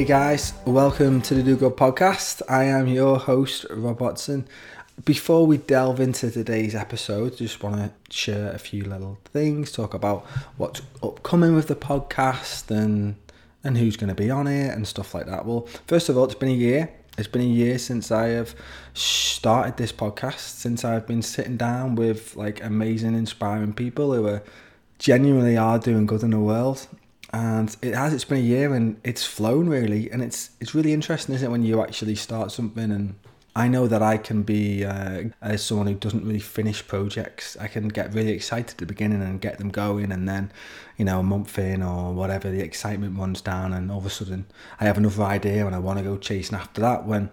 Hey guys, welcome to the Do Good podcast. I am your host, Rob Watson. Before we delve into today's episode, just want to share a few little things, talk about what's upcoming with the podcast and and who's going to be on it and stuff like that. Well, first of all, it's been a year. It's been a year since I have started this podcast, since I've been sitting down with like amazing, inspiring people who are genuinely are doing good in the world. And it has. It's been a year, and it's flown really. And it's it's really interesting, isn't it, when you actually start something and I know that I can be, uh, as someone who doesn't really finish projects, I can get really excited at the beginning and get them going, and then, you know, a month in or whatever, the excitement runs down, and all of a sudden I have another idea and I want to go chasing after that. When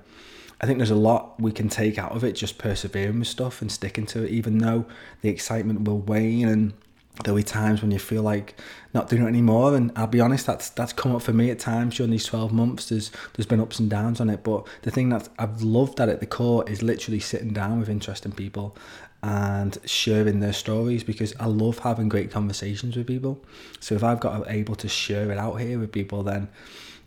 I think there's a lot we can take out of it, just persevering with stuff and sticking to it, even though the excitement will wane and there'll be times when you feel like not doing it anymore and I'll be honest that's that's come up for me at times during these 12 months there's there's been ups and downs on it but the thing that I've loved at the core is literally sitting down with interesting people and sharing their stories because I love having great conversations with people so if I've got able to share it out here with people then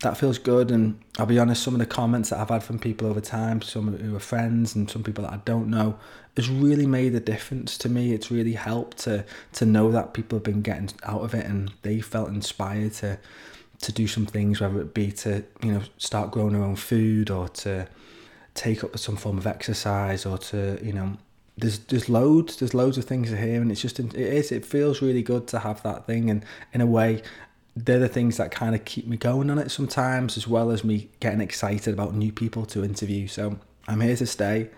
that feels good. And I'll be honest, some of the comments that I've had from people over time, some who are friends and some people that I don't know, has really made a difference to me. It's really helped to to know that people have been getting out of it and they felt inspired to to do some things, whether it be to you know start growing their own food or to take up some form of exercise or to you know there's there's loads there's loads of things here and it's just it is it feels really good to have that thing and in a way they're the things that kind of keep me going on it sometimes, as well as me getting excited about new people to interview. So I'm here to stay.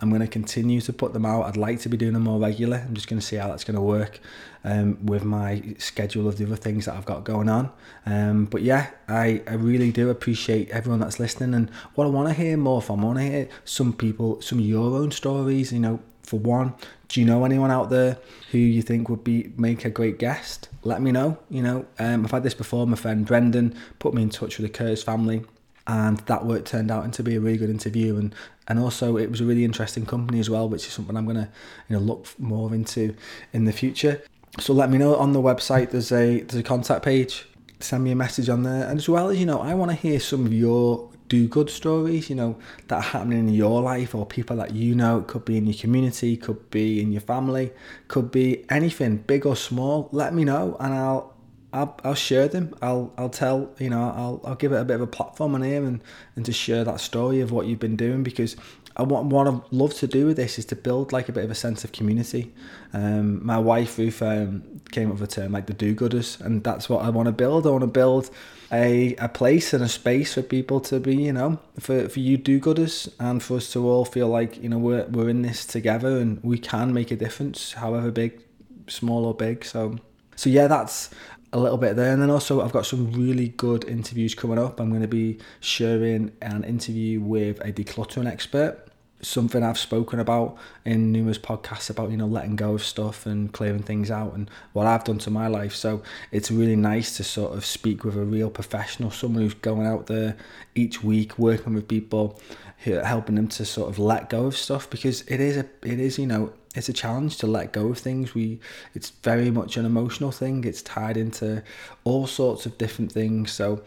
I'm going to continue to put them out. I'd like to be doing them more regular. I'm just going to see how that's going to work um, with my schedule of the other things that I've got going on. Um, but yeah, I, I really do appreciate everyone that's listening. And what I want to hear more from, I want to hear some people, some of your own stories, you know, for one, do you know anyone out there who you think would be make a great guest? Let me know. You know, um, I've had this before. My friend Brendan put me in touch with the Curtis family, and that work turned out to be a really good interview. And and also it was a really interesting company as well, which is something I'm gonna you know look more into in the future. So let me know on the website. There's a there's a contact page. Send me a message on there, and as well as you know, I want to hear some of your do good stories, you know, that are happening in your life or people that you know. It could be in your community, could be in your family, could be anything, big or small. Let me know and I'll I'll, I'll share them. I'll I'll tell you know I'll I'll give it a bit of a platform on here and and to share that story of what you've been doing because I want what I love to do with this is to build like a bit of a sense of community. Um, my wife Ruth um, came up with a term like the do-gooders, and that's what I want to build. I want to build a, a place and a space for people to be, you know, for, for you do-gooders, and for us to all feel like you know we're we're in this together and we can make a difference, however big, small or big. So so yeah, that's a little bit there. And then also, I've got some really good interviews coming up. I'm going to be sharing an interview with a decluttering expert something I've spoken about in numerous podcasts about you know letting go of stuff and clearing things out and what I've done to my life so it's really nice to sort of speak with a real professional someone who's going out there each week working with people helping them to sort of let go of stuff because it is a it is you know it's a challenge to let go of things we it's very much an emotional thing it's tied into all sorts of different things so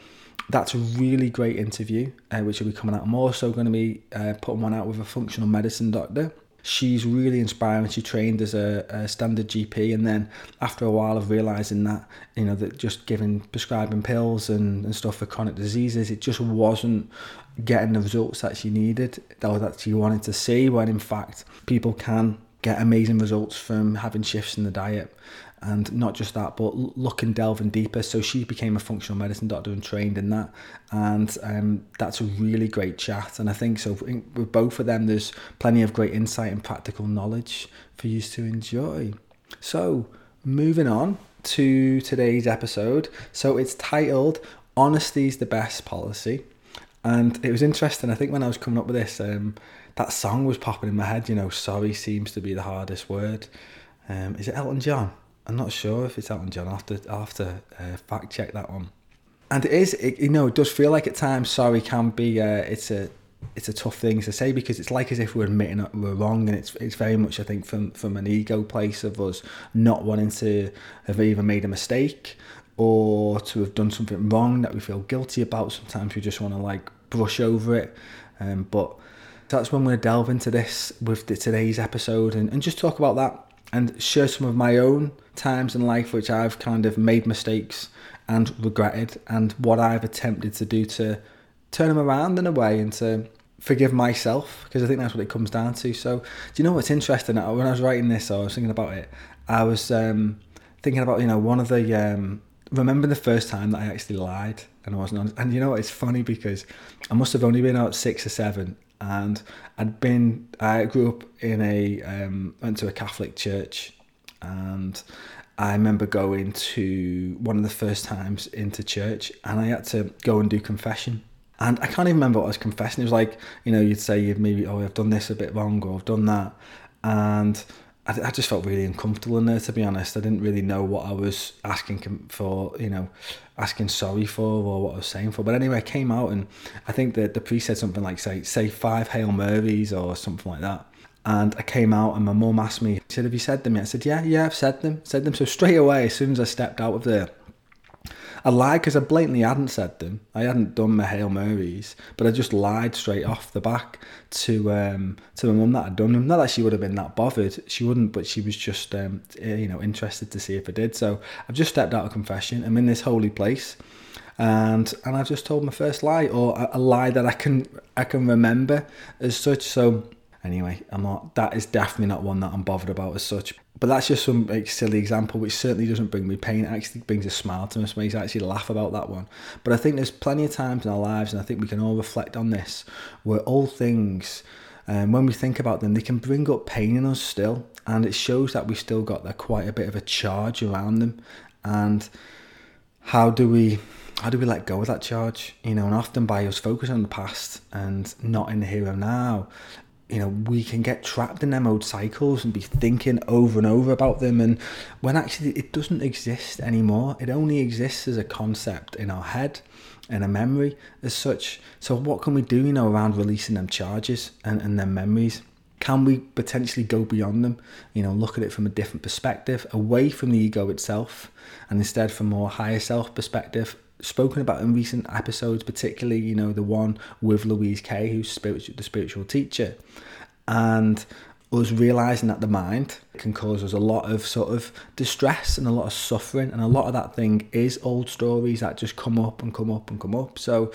that's a really great interview, uh, which will be coming out. I'm also going to be uh, putting one out with a functional medicine doctor. She's really inspiring. She trained as a, a standard GP, and then after a while of realizing that you know that just giving prescribing pills and, and stuff for chronic diseases, it just wasn't getting the results that she needed or that she wanted to see. When in fact, people can get amazing results from having shifts in the diet and not just that but looking delving deeper. So she became a functional medicine doctor and trained in that and um, that's a really great chat. And i think so with both of them there's plenty of great insight and practical knowledge for you to enjoy. So moving on to today's episode. So it's titled honesty is the best policy. And it was interesting i think when i was coming up with this um, that song was popping in my head you know sorry seems to be the hardest word um, is it elton john I'm not sure if it's Elton John. I'll have to, I'll have to uh, fact check that one. And it is, it, you know, it does feel like at times sorry can be, uh, it's a, it's a tough thing to say because it's like as if we're admitting we're wrong, and it's it's very much I think from from an ego place of us not wanting to have either made a mistake or to have done something wrong that we feel guilty about. Sometimes we just want to like brush over it. Um, but that's when we're going to delve into this with the, today's episode and, and just talk about that and share some of my own times in life which I've kind of made mistakes and regretted and what I've attempted to do to turn them around in a way and to forgive myself because I think that's what it comes down to. So, do you know what's interesting? When I was writing this, or I was thinking about it. I was um, thinking about you know one of the um, remember the first time that I actually lied and I wasn't honest. And you know what? It's funny because I must have only been out six or seven, and I'd been I grew up in a um, went to a Catholic church, and I remember going to one of the first times into church, and I had to go and do confession. And I can't even remember what I was confessing. It was like, you know, you'd say you'd maybe, oh, I've done this a bit wrong or I've done that. And I, I just felt really uncomfortable in there, to be honest. I didn't really know what I was asking for, you know, asking sorry for or what I was saying for. But anyway, I came out and I think that the priest said something like, say, say five Hail Marys or something like that. And I came out and my mum asked me, she said, have you said them yet? I said, yeah, yeah, I've said them. Said them. So straight away, as soon as I stepped out of there, I lied because I blatantly hadn't said them. I hadn't done my Hail Marys, but I just lied straight off the back to um, to my mum that I'd done them. Not that she would have been that bothered, she wouldn't, but she was just um, eh, you know interested to see if I did. So I've just stepped out of confession. I'm in this holy place, and and I've just told my first lie or a, a lie that I can I can remember as such. So anyway, I'm not. That is definitely not one that I'm bothered about as such. But that's just some like, silly example, which certainly doesn't bring me pain. It actually brings a smile to us, makes actually laugh about that one. But I think there's plenty of times in our lives, and I think we can all reflect on this, where all things, um, when we think about them, they can bring up pain in us still, and it shows that we've still got there quite a bit of a charge around them. And how do we how do we let go of that charge? You know, and often by us focusing on the past and not in the here and now, you know we can get trapped in them old cycles and be thinking over and over about them and when actually it doesn't exist anymore. It only exists as a concept in our head and a memory as such. So what can we do you know around releasing them charges and, and their memories? Can we potentially go beyond them? You know look at it from a different perspective away from the ego itself and instead from more higher self perspective spoken about in recent episodes, particularly, you know, the one with Louise Kay, who's spiritual, the spiritual teacher, and us realizing that the mind can cause us a lot of sort of distress and a lot of suffering, and a lot of that thing is old stories that just come up and come up and come up. So,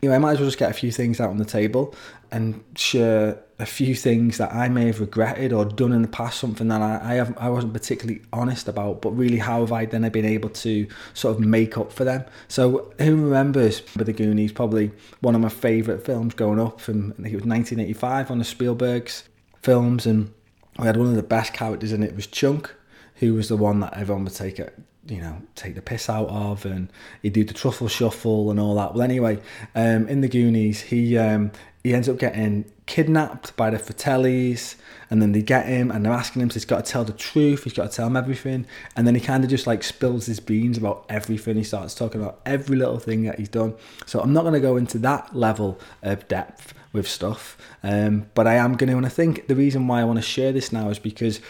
you know, I might as well just get a few things out on the table and share a few things that I may have regretted or done in the past, something that I, I have I wasn't particularly honest about, but really how have I then been able to sort of make up for them? So who remembers the Goonies? Probably one of my favourite films growing up from I think it was 1985 on the Spielberg's films, and we had one of the best characters in it was Chunk, who was the one that everyone would take it you know, take the piss out of, and he'd do the truffle shuffle and all that. Well, anyway, um, in the Goonies, he um, he ends up getting kidnapped by the Fratellis, and then they get him, and they're asking him, so he's got to tell the truth, he's got to tell them everything, and then he kind of just like spills his beans about everything. He starts talking about every little thing that he's done. So I'm not going to go into that level of depth with stuff, um, but I am going to, and I think the reason why I want to share this now is because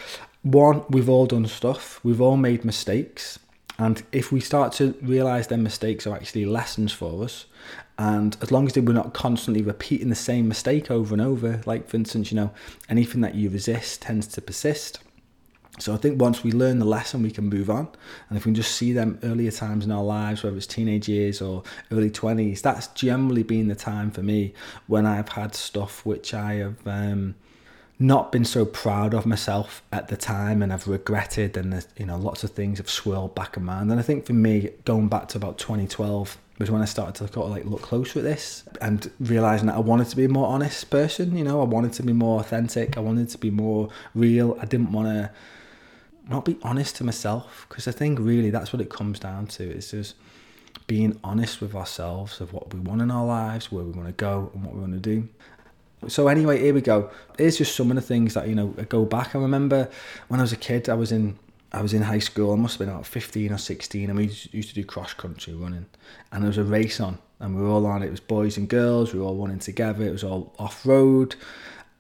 one, we've all done stuff, we've all made mistakes and if we start to realize their mistakes are actually lessons for us, and as long as we're not constantly repeating the same mistake over and over, like for instance, you know, anything that you resist tends to persist. So I think once we learn the lesson, we can move on. And if we can just see them earlier times in our lives, whether it's teenage years or early 20s, that's generally been the time for me when I've had stuff which I have um, not been so proud of myself at the time and I've regretted and you know lots of things have swirled back in mind. And I think for me going back to about 2012 was when I started to kind of like look closer at this and realizing that I wanted to be a more honest person you know? I wanted to be more authentic. I wanted to be more real. I didn't want to not be honest to myself because I think really that's what it comes down to it's just being honest with ourselves of what we want in our lives where we want to go and what we want to do so anyway, here we go. Here's just some of the things that you know go back. I remember when I was a kid, I was in I was in high school. I must have been about fifteen or sixteen, and we used to do cross country running. And there was a race on, and we were all on. It was boys and girls. We were all running together. It was all off road.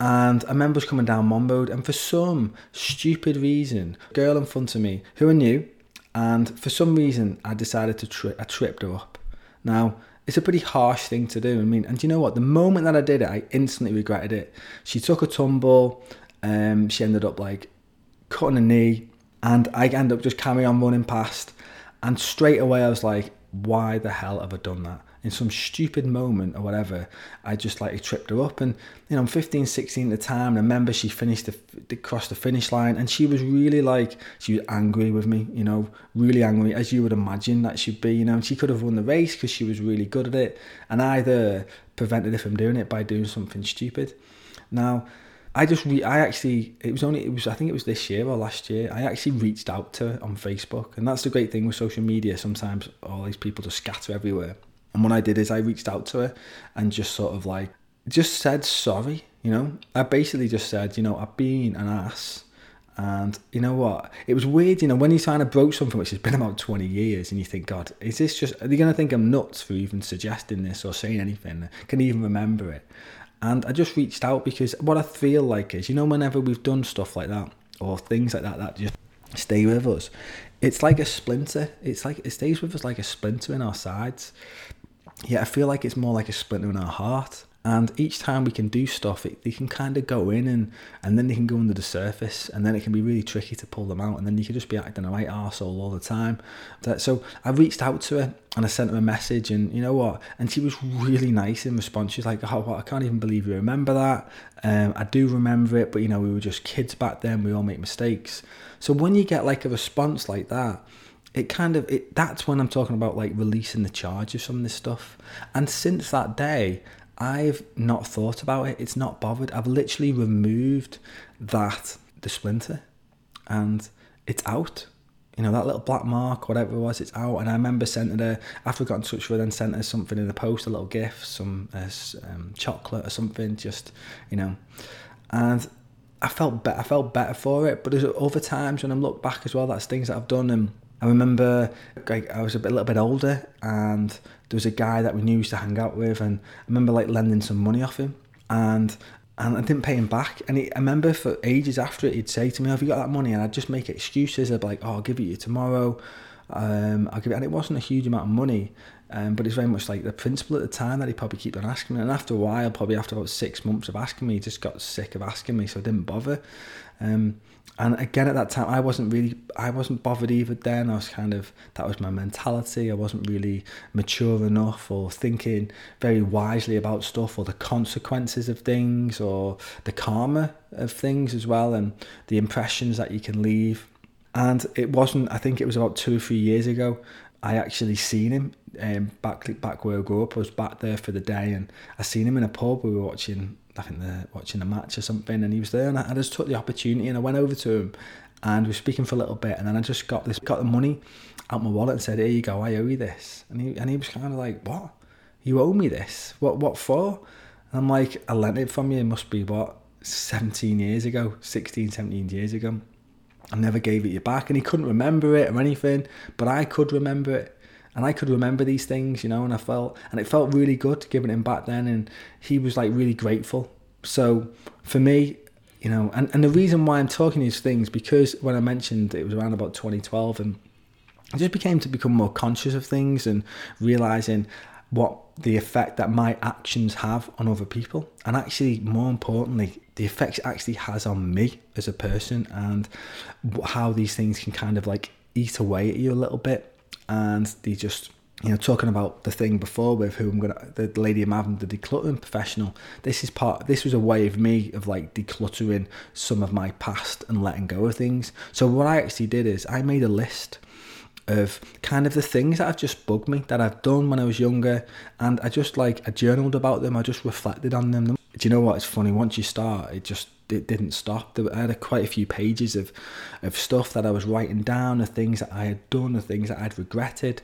And I remember us coming down Monbode, and for some stupid reason, girl in front of me, who I knew, And for some reason, I decided to trip. I tripped her up. Now, it's a pretty harsh thing to do. I mean, and you know what? The moment that I did it, I instantly regretted it. She took a tumble. Um, she ended up like cutting a knee, and I ended up just carrying on running past. And straight away, I was like, why the hell have I done that? In some stupid moment or whatever, I just like tripped her up. And, you know, I'm 15, 16 at the time. And I remember she finished the, crossed the finish line and she was really like, she was angry with me, you know, really angry, as you would imagine that she'd be, you know. And she could have won the race because she was really good at it. And either prevented her from doing it by doing something stupid. Now, I just re- I actually it was only it was I think it was this year or last year I actually reached out to her on Facebook and that's the great thing with social media sometimes all these people just scatter everywhere and what I did is I reached out to her and just sort of like just said sorry you know I basically just said you know I've been an ass and you know what it was weird you know when you kind of broke something which has been about 20 years and you think God is this just are they going to think I'm nuts for even suggesting this or saying anything can even remember it and I just reached out because what I feel like is, you know, whenever we've done stuff like that or things like that that just stay with us, it's like a splinter. It's like it stays with us like a splinter in our sides. Yeah, I feel like it's more like a splinter in our heart. And each time we can do stuff it, they can kind of go in and and then they can go under the surface and then it can be really tricky to pull them out and then you can just be acting a right arsehole all the time. So I reached out to her and I sent her a message and you know what? And she was really nice in response. She's like oh I can't even believe you remember that. Um, I do remember it but you know we were just kids back then. We all make mistakes. So when you get like a response like that it kind of it that's when I'm talking about like releasing the charge of some of this stuff and since that day I've not thought about it. It's not bothered. I've literally removed that the splinter, and it's out. You know that little black mark, whatever it was, it's out. And I remember sending her after I got in touch with her, then sent her something in the post, a little gift, some uh, um, chocolate or something, just you know. And I felt better. I felt better for it. But there's other times when I look back as well, that's things that I've done and I remember like, I was a, bit, a little bit older and there was a guy that we knew used to hang out with and I remember like lending some money off him and and I didn't pay him back. And he, I remember for ages after it, he'd say to me, "Have you got that money?" And I'd just make excuses. I'd be like, "Oh, I'll give it to you tomorrow." Um, I'll give it, and it wasn't a huge amount of money, um, but it's very much like the principle at the time that he probably keep on asking me. And after a while, probably after about six months of asking me, he just got sick of asking me, so I didn't bother. Um, and again at that time i wasn't really i wasn't bothered either then. I was kind of that was my mentality. I wasn't really mature enough or thinking very wisely about stuff or the consequences of things or the karma of things as well and the impressions that you can leave. And it wasn't i think it was about two or three years ago i actually seen him um, back back where i grew up. I was back there for the day and i seen him in a pub. We were watching I think they're watching a match or something, and he was there, and I, I just took the opportunity and I went over to him, and we were speaking for a little bit, and then I just got this, got the money out my wallet and said, "Here you go, I owe you this," and he and he was kind of like, "What? You owe me this? What? What for?" And I'm like, "I lent it from you. It must be what 17 years ago, 16, 17 years ago." I never gave it you back, and he couldn't remember it or anything, but I could remember it and I could remember these things, you know, and I felt, and it felt really good giving him back then, and he was like really grateful. So for me, you know, and, and the reason why I'm talking these things because when I mentioned it was around about 2012, and I just became to become more conscious of things and realizing what the effect that my actions have on other people, and actually, more importantly, the effects it actually has on me as a person, and how these things can kind of like eat away at you a little bit and they just you know talking about the thing before with who I'm gonna the lady I'm having the decluttering professional. This is part this was a way of me of like decluttering some of my past and letting go of things. So what I actually did is I made a list of kind of the things that have just bugged me that I've done when I was younger and I just like I journaled about them I just reflected on them. Do you know what? It's funny. Once you start it just it didn't stop. I had quite a few pages of, of stuff that I was writing down, the things that I had done, the things that I'd regretted.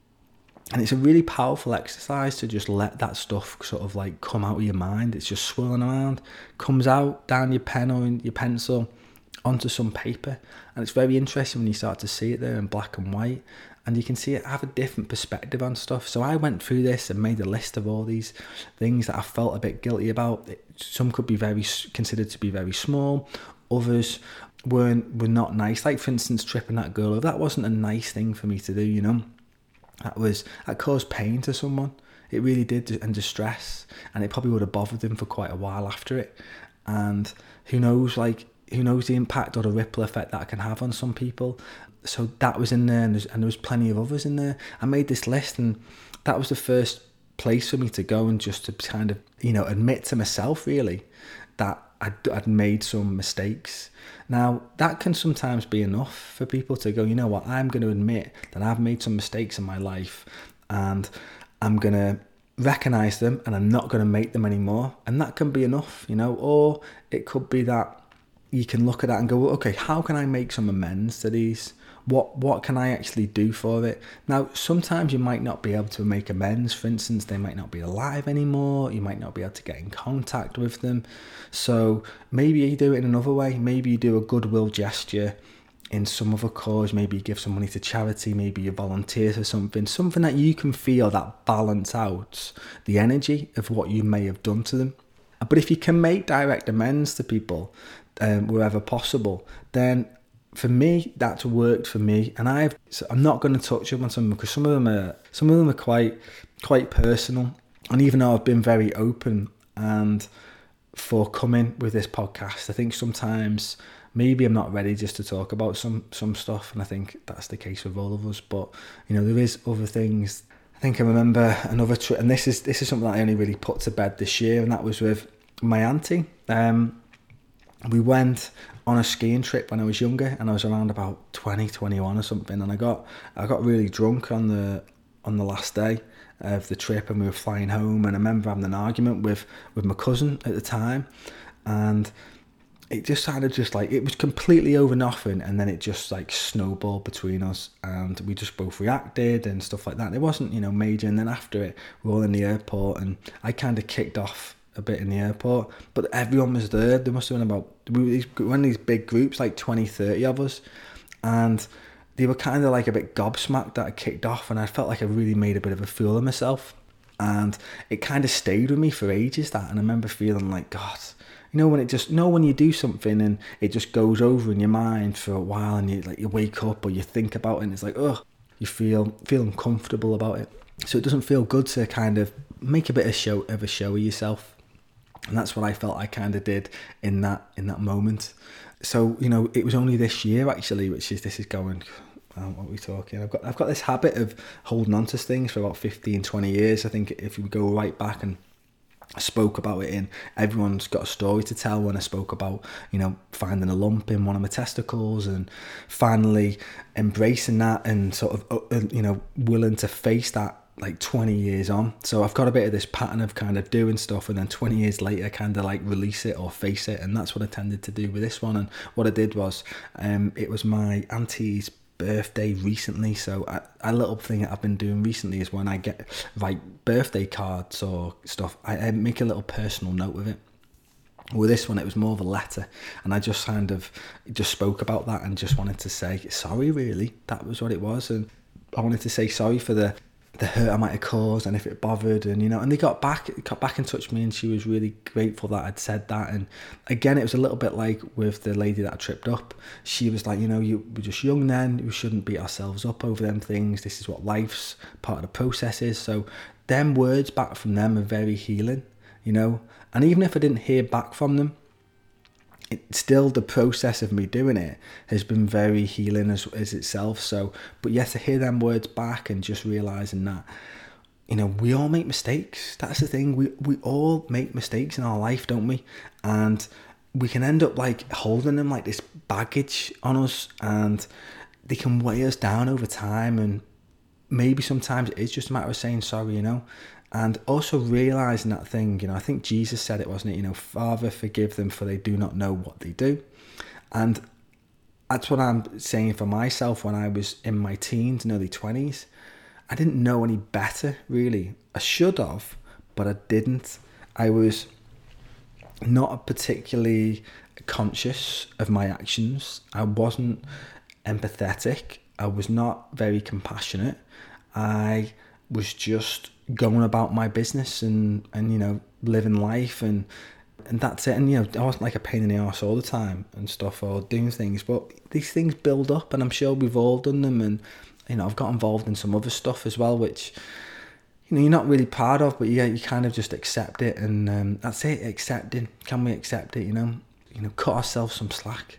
And it's a really powerful exercise to just let that stuff sort of like come out of your mind. It's just swirling around, comes out down your pen or your pencil onto some paper. And it's very interesting when you start to see it there in black and white and you can see it have a different perspective on stuff. So I went through this and made a list of all these things that I felt a bit guilty about. Some could be very considered to be very small, others weren't were not nice. Like for instance, tripping that girl over. That wasn't a nice thing for me to do. You know, that was that caused pain to someone. It really did, and distress, and it probably would have bothered them for quite a while after it. And who knows, like who knows the impact or the ripple effect that can have on some people. So that was in there, and, and there was plenty of others in there. I made this list, and that was the first place for me to go and just to kind of you know admit to myself really that I'd, I'd made some mistakes. Now that can sometimes be enough for people to go, you know what, I'm going to admit that I've made some mistakes in my life, and I'm going to recognize them and I'm not going to make them anymore. And that can be enough, you know, or it could be that you can look at that and go, okay, how can I make some amends to these? What what can I actually do for it? Now, sometimes you might not be able to make amends. For instance, they might not be alive anymore. You might not be able to get in contact with them. So maybe you do it in another way. Maybe you do a goodwill gesture in some other cause, maybe you give some money to charity, maybe you volunteer for something, something that you can feel that balance out the energy of what you may have done to them. But if you can make direct amends to people um, wherever possible, then for me that's worked for me. And I've so I'm not going to touch up on some because some of them are some of them are quite quite personal. And even though I've been very open and forthcoming with this podcast, I think sometimes maybe I'm not ready just to talk about some some stuff, and I think that's the case with all of us. But you know, there is other things. I think I remember another and this is this is something that I only really put to bed this year, and that was with my auntie. Um, we went on a skiing trip when I was younger, and I was around about 20, 21 or something, and I got I got really drunk on the on the last day of the trip, and we were flying home, and I remember having an argument with with my cousin at the time, and it just sounded just like it was completely over nothing and then it just like snowballed between us and we just both reacted and stuff like that. It wasn't you know major and then after it we are all in the airport and i kind of kicked off a bit in the airport but everyone was there. There must have been about we were of these big groups like 20 30 of us and they were kind of like a bit gobsmacked that i kicked off and i felt like i really made a bit of a fool of myself and it kind of stayed with me for ages that and i remember feeling like god you know when it just you know when you do something and it just goes over in your mind for a while and you like you wake up or you think about it and it's like oh you feel feel uncomfortable about it. So it doesn't feel good to kind of make a bit of show of a show of yourself and that's what I felt I kind of did in that in that moment. So you know it was only this year actually which is this is going um, what are we talking? I've got I've got this habit of holding on to things for about 15 20 years. I think if we go right back and spoke about it in everyone's got a story to tell. When I spoke about you know finding a lump in one of my testicles and finally embracing that and sort of uh, uh, you know willing to face that like 20 years on so I've got a bit of this pattern of kind of doing stuff and then 20 years later kind of like release it or face it and that's what I tended to do with this one and what I did was um it was my auntie's birthday recently. So a, little thing that I've been doing recently is when I get like birthday cards or stuff, I, I make a little personal note of it. With this one, it was more of a letter, and I just kind of just spoke about that and just wanted to say sorry. Really, that was what it was, and I wanted to say sorry for the the hurt I might have caused and if it bothered and you know and they got back got back in touch with me and she was really grateful that I'd said that. And again it was a little bit like with the lady that I tripped up. She was like you know you were just young then. We shouldn't beat ourselves up over them things. This is what life's part of the process is. So them words back from them are very healing you know. And even if I didn't hear back from them it, still the process of me doing it has been very healing as, as itself so but yes to hear them words back and just realizing that you know we all make mistakes. That's the thing. We we all make mistakes in our life don't we? And we can end up like holding them like this baggage on us and they can weigh us down over time and maybe sometimes it is just a matter of saying sorry you know and also realizing that thing you know i think jesus said it wasn't it? You know father forgive them for they do not know what they do. And that's what i'm saying for myself when i was in my teens and early 20s i didn't know any better really. I should have but i didn't. I was not particularly conscious of my actions. I wasn't empathetic. I was not very compassionate. I was just going about my business and and you know living life and and that's it. And you know, I wasn't like a pain in the ass all the time and stuff or doing things, but these things build up, and I'm sure we've all done them. And you know, I've got involved in some other stuff as well, which you know you're not really proud of, but yeah, you kind of just accept it, and um, that's it. Accepting, can we accept it? You know, you know, cut ourselves some slack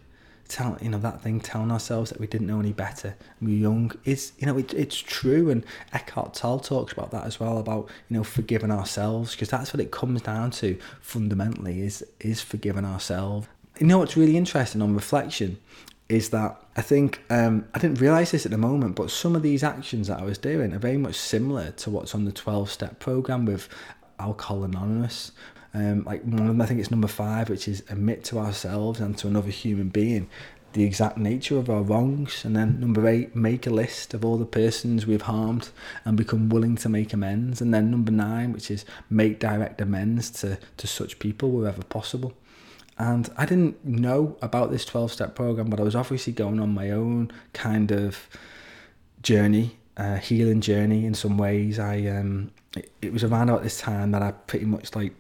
tell you know that thing telling ourselves that we didn't know any better. We were young. Is you know it, it's true. And Eckhart Tolle talks about that as well about you know forgiving ourselves because that's what it comes down to fundamentally is is forgiving ourselves. You know what's really interesting on reflection is that I think um, I didn't realize this at the moment, but some of these actions that I was doing are very much similar to what's on the 12 step program with Alcohol Anonymous, um, like one of them, I think it's number five, which is admit to ourselves and to another human being the exact nature of our wrongs. And then number eight, make a list of all the persons we've harmed and become willing to make amends. And then number nine, which is make direct amends to, to such people wherever possible. And I didn't know about this 12 step program, but I was obviously going on my own kind of journey, uh, healing journey in some ways. I um, it, it was around about this time that I pretty much like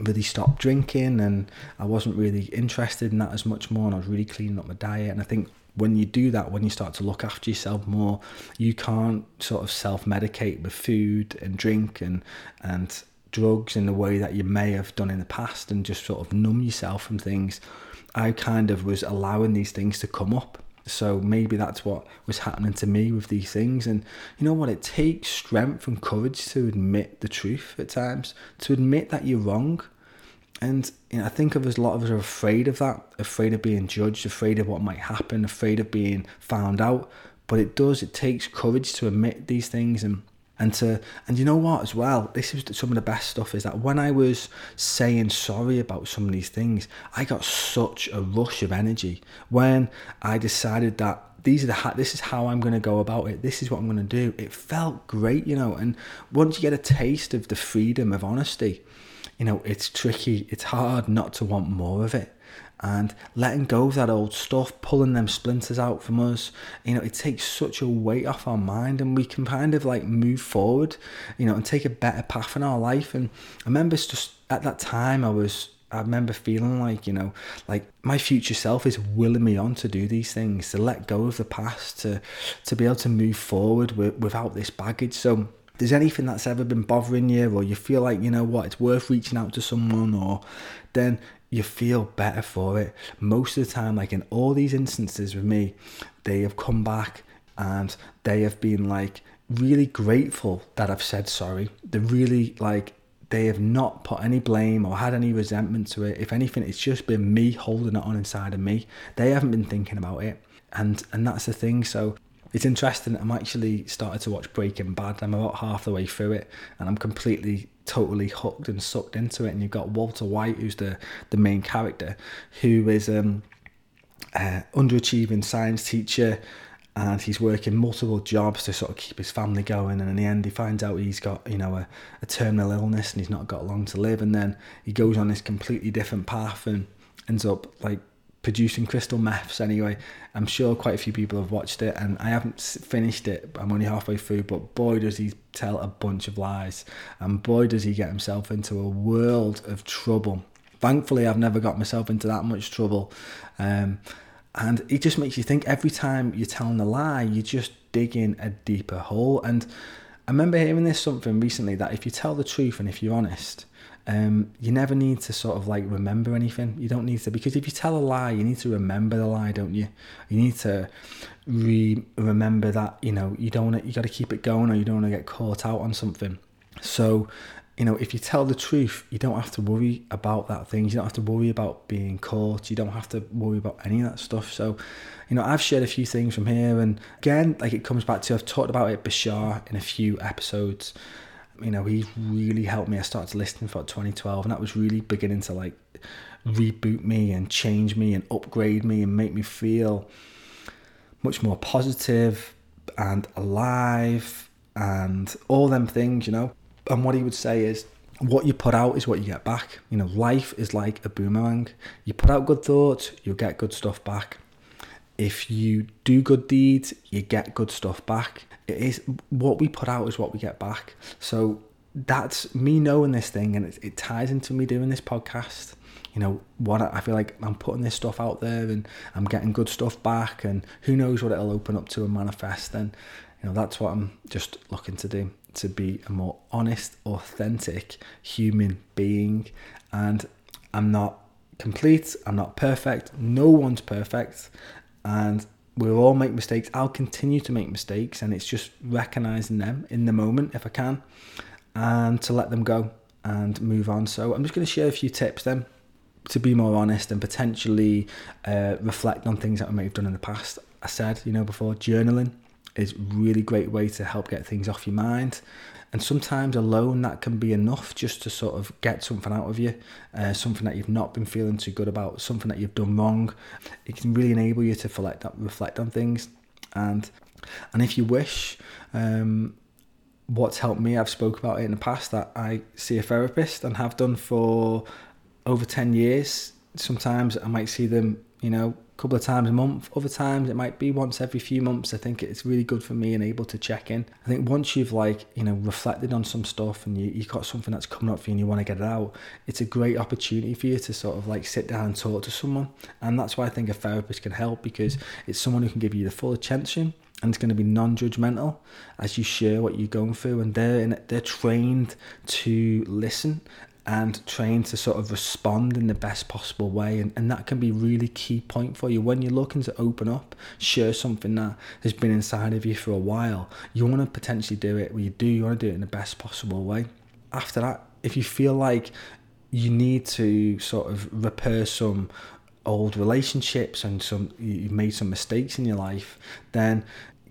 really stopped drinking and I wasn't really interested in that as much more and I was really cleaning up my diet. And I think when you do that when you start to look after yourself more you can't sort of self-medicate with food and drink and and drugs in the way that you may have done in the past and just sort of numb yourself from things. I kind of was allowing these things to come up so maybe that's what was happening to me with these things. And you know what? It takes strength and courage to admit the truth at times, to admit that you're wrong. And you know, I think of us, a lot of us are afraid of that, afraid of being judged, afraid of what might happen, afraid of being found out. But it does, it takes courage to admit these things and and to and you know what as well this is some of the best stuff is that when i was saying sorry about some of these things i got such a rush of energy when i decided that these are the this is how i'm going to go about it this is what i'm going to do. It felt great you know and once you get a taste of the freedom of honesty you know it's tricky it's hard not to want more of it and letting go of that old stuff, pulling them splinters out from us, you know, it takes such a weight off our mind and we can kind of like move forward, you know, and take a better path in our life. And I remember just at that time, I was I remember feeling like, you know, like my future self is willing me on to do these things, to let go of the past, to to be able to move forward with, without this baggage. So there's anything that's ever been bothering you or you feel like, you know what, it's worth reaching out to someone or then you feel better for it. Most of the time, like in all these instances with me, they have come back and they have been like really grateful that I've said sorry. They're really like they have not put any blame or had any resentment to it. If anything, it's just been me holding it on inside of me. They haven't been thinking about it. And and that's the thing. So it's interesting. I'm actually started to watch Breaking Bad. I'm about half the way through it, and I'm completely, totally hooked and sucked into it. And you've got Walter White, who's the the main character, who is um, uh, underachieving science teacher, and he's working multiple jobs to sort of keep his family going. And in the end, he finds out he's got you know a, a terminal illness and he's not got long to live. And then he goes on this completely different path and ends up like producing crystal meths anyway. I'm sure quite a few people have watched it and I haven't finished it. I'm only halfway through, but boy does he tell a bunch of lies and boy does he get himself into a world of trouble. Thankfully, I've never got myself into that much trouble. Um, and it just makes you think every time you're telling a lie, you're just digging a deeper hole. And I remember hearing this something recently that if you tell the truth and if you're honest, um, you never need to sort of like remember anything. You don't need to because if you tell a lie, you need to remember the lie, don't you? You need to re remember that you know you don't wanna, you got to keep it going or you don't want to get caught out on something. So you know, if you tell the truth, you don't have to worry about that thing. You don't have to worry about being caught. You don't have to worry about any of that stuff. So, you know, I've shared a few things from here, and again, like it comes back to I've talked about it Bashar in a few episodes you know, he really helped me. I started to listen for 2012, and that was really beginning to like reboot me and change me and upgrade me and make me feel much more positive and alive and all them things, you know. And what he would say is, what you put out is what you get back. You know, life is like a boomerang. You put out good thoughts, you'll get good stuff back. If you do good deeds, you get good stuff back it is what we put out is what we get back. So that's me knowing this thing and it, it ties into me doing this podcast. You know what I feel like I'm putting this stuff out there and I'm getting good stuff back and who knows what it'll open up to and manifest. And you know that's what I'm just looking to do to be a more honest authentic human being. And I'm not complete I'm not perfect no one's perfect. And we'll all make mistakes. I'll continue to make mistakes and it's just recognizing them in the moment if I can and to let them go and move on. So I'm just going to share a few tips then to be more honest and potentially uh, reflect on things that I may have done in the past. I said, you know, before journaling is really great way to help get things off your mind. And sometimes alone that can be enough just to sort of get something out of you, uh, something that you've not been feeling too good about, something that you've done wrong. It can really enable you to reflect, reflect on things. And and if you wish, um, what's helped me, I've spoke about it in the past that I see a therapist and have done for over 10 years. Sometimes I might see them, you know, a couple of times a month. Other times it might be once every few months. I think it's really good for me and able to check in. I think once you've like, you know, reflected on some stuff and you, you've got something that's coming up for you and you want to get it out, it's a great opportunity for you to sort of like sit down and talk to someone. And that's why I think a therapist can help because it's someone who can give you the full attention and it's going to be non-judgmental as you share what you're going through and they're in, they're trained to listen and trying to sort of respond in the best possible way and, and that can be really key point for you. When you're looking to open up share something that has been inside of you for a while you want to potentially do it when you do you want to do it in the best possible way. After that if you feel like you need to sort of repair some old relationships and some you've made some mistakes in your life then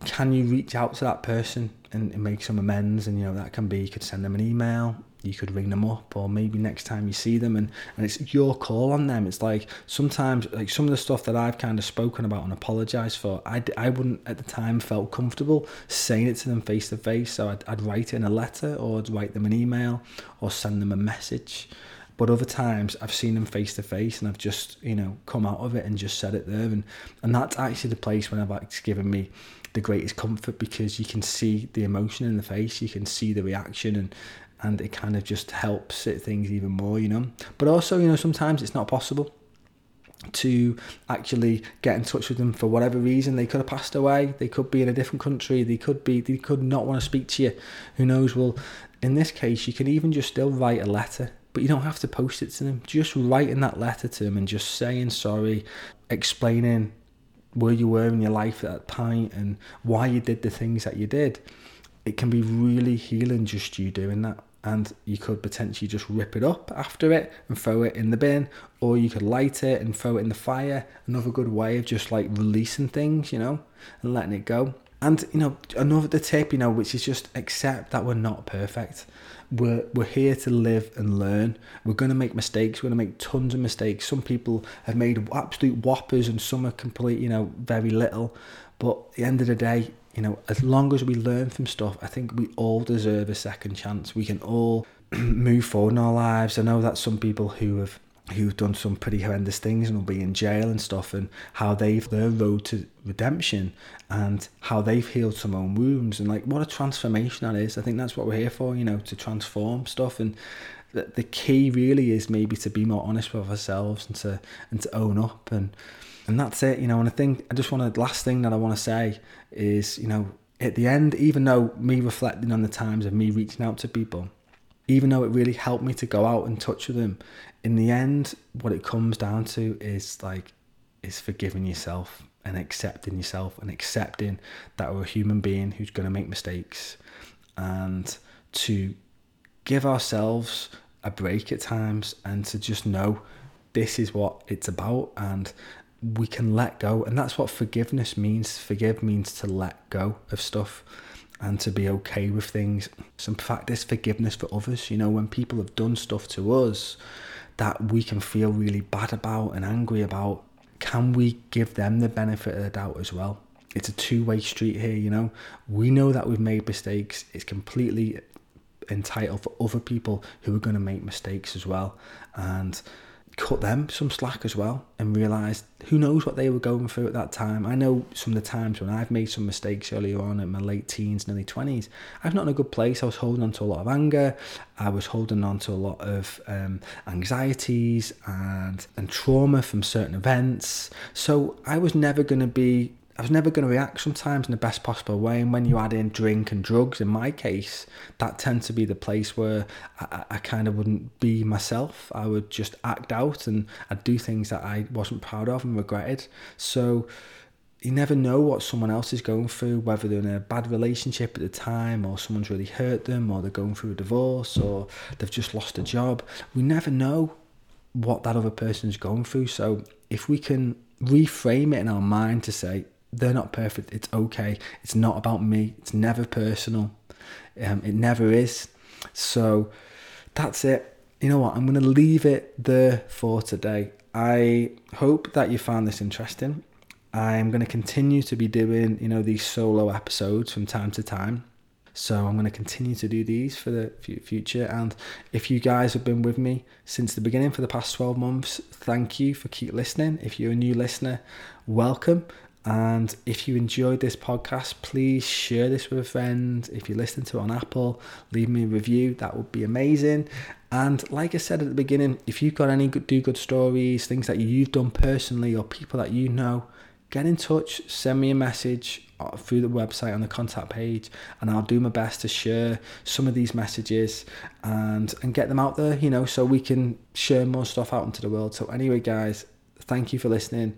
can you reach out to that person and, and make some amends? And you know that can be you could send them an email you could ring them up or maybe next time you see them and, and it's your call on them. It's like sometimes like some of the stuff that i've kind of spoken about and apologized for i, I wouldn't at the time felt comfortable saying it to them face to face. So I'd, I'd write it in a letter or I'd write them an email or send them a message. But other times I've seen them face to face and I've just you know come out of it and just said it there. And and that's actually the place when I've it's given me the greatest comfort because you can see the emotion in the face you can see the reaction and and it kind of just helps it things even more, you know. But also, you know, sometimes it's not possible to actually get in touch with them for whatever reason. They could have passed away. They could be in a different country. They could be. They could not want to speak to you. Who knows? Well, in this case, you can even just still write a letter, but you don't have to post it to them. Just writing that letter to them and just saying sorry, explaining where you were in your life at that point and why you did the things that you did. It can be really healing just you doing that and you could potentially just rip it up after it and throw it in the bin or you could light it and throw it in the fire another good way of just like releasing things you know and letting it go. And you know another the tip you know which is just accept that we're not perfect. We're we're here to live and learn. We're going to make mistakes. We're going to make tons of mistakes. Some people have made absolute whoppers and some are complete you know very little. But at the end of the day you know, as long as we learn from stuff, I think we all deserve a second chance. We can all move forward in our lives. I know that some people who have who've done some pretty horrendous things and will be in jail and stuff and how they've their road to redemption and how they've healed some own wounds and like what a transformation that is. I think that's what we're here for, you know, to transform stuff and the, the key really is maybe to be more honest with ourselves and to and to own up and and that's it, you know. And I think I just want to last thing that I want to say is, you know, at the end, even though me reflecting on the times of me reaching out to people, even though it really helped me to go out and touch with them, in the end, what it comes down to is like, is forgiving yourself and accepting yourself and accepting that we're a human being who's going to make mistakes and to give ourselves a break at times and to just know this is what it's about and we can let go. And that's what forgiveness means. Forgive means to let go of stuff and to be okay with things. So in fact, this forgiveness for others. You know, when people have done stuff to us that we can feel really bad about and angry about, can we give them the benefit of the doubt as well? It's a two way street here, you know. We know that we've made mistakes. It's completely entitled for other people who are going to make mistakes as well. And cut them some slack as well and realize who knows what they were going through at that time. I know some of the times when I've made some mistakes earlier on in my late teens, nearly 20s, I was not in a good place. I was holding on to a lot of anger. I was holding on to a lot of um, anxieties and, and trauma from certain events. So I was never going to be I was never going to react sometimes in the best possible way. And when you add in drink and drugs, in my case, that tends to be the place where I, I, kind of wouldn't be myself. I would just act out and I'd do things that I wasn't proud of and regretted. So you never know what someone else is going through, whether they're in a bad relationship at the time or someone's really hurt them or they're going through a divorce or they've just lost a job. We never know what that other person is going through. So if we can reframe it in our mind to say, they're not perfect. It's okay. It's not about me. It's never personal. Um, it never is. So that's it. You know what? I'm going to leave it there for today. I hope that you found this interesting. I'm going to continue to be doing, you know, these solo episodes from time to time. So I'm going to continue to do these for the future. And if you guys have been with me since the beginning for the past 12 months, thank you for keep listening. If you're a new listener, welcome. And if you enjoyed this podcast, please share this with a friend. If you listen to it on Apple, leave me a review. That would be amazing. And like I said at the beginning, if you've got any good, do good stories, things that you've done personally, or people that you know, get in touch. Send me a message through the website on the contact page, and I'll do my best to share some of these messages and and get them out there. You know, so we can share more stuff out into the world. So anyway, guys, thank you for listening.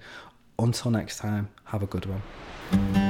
Until next time, have a good one.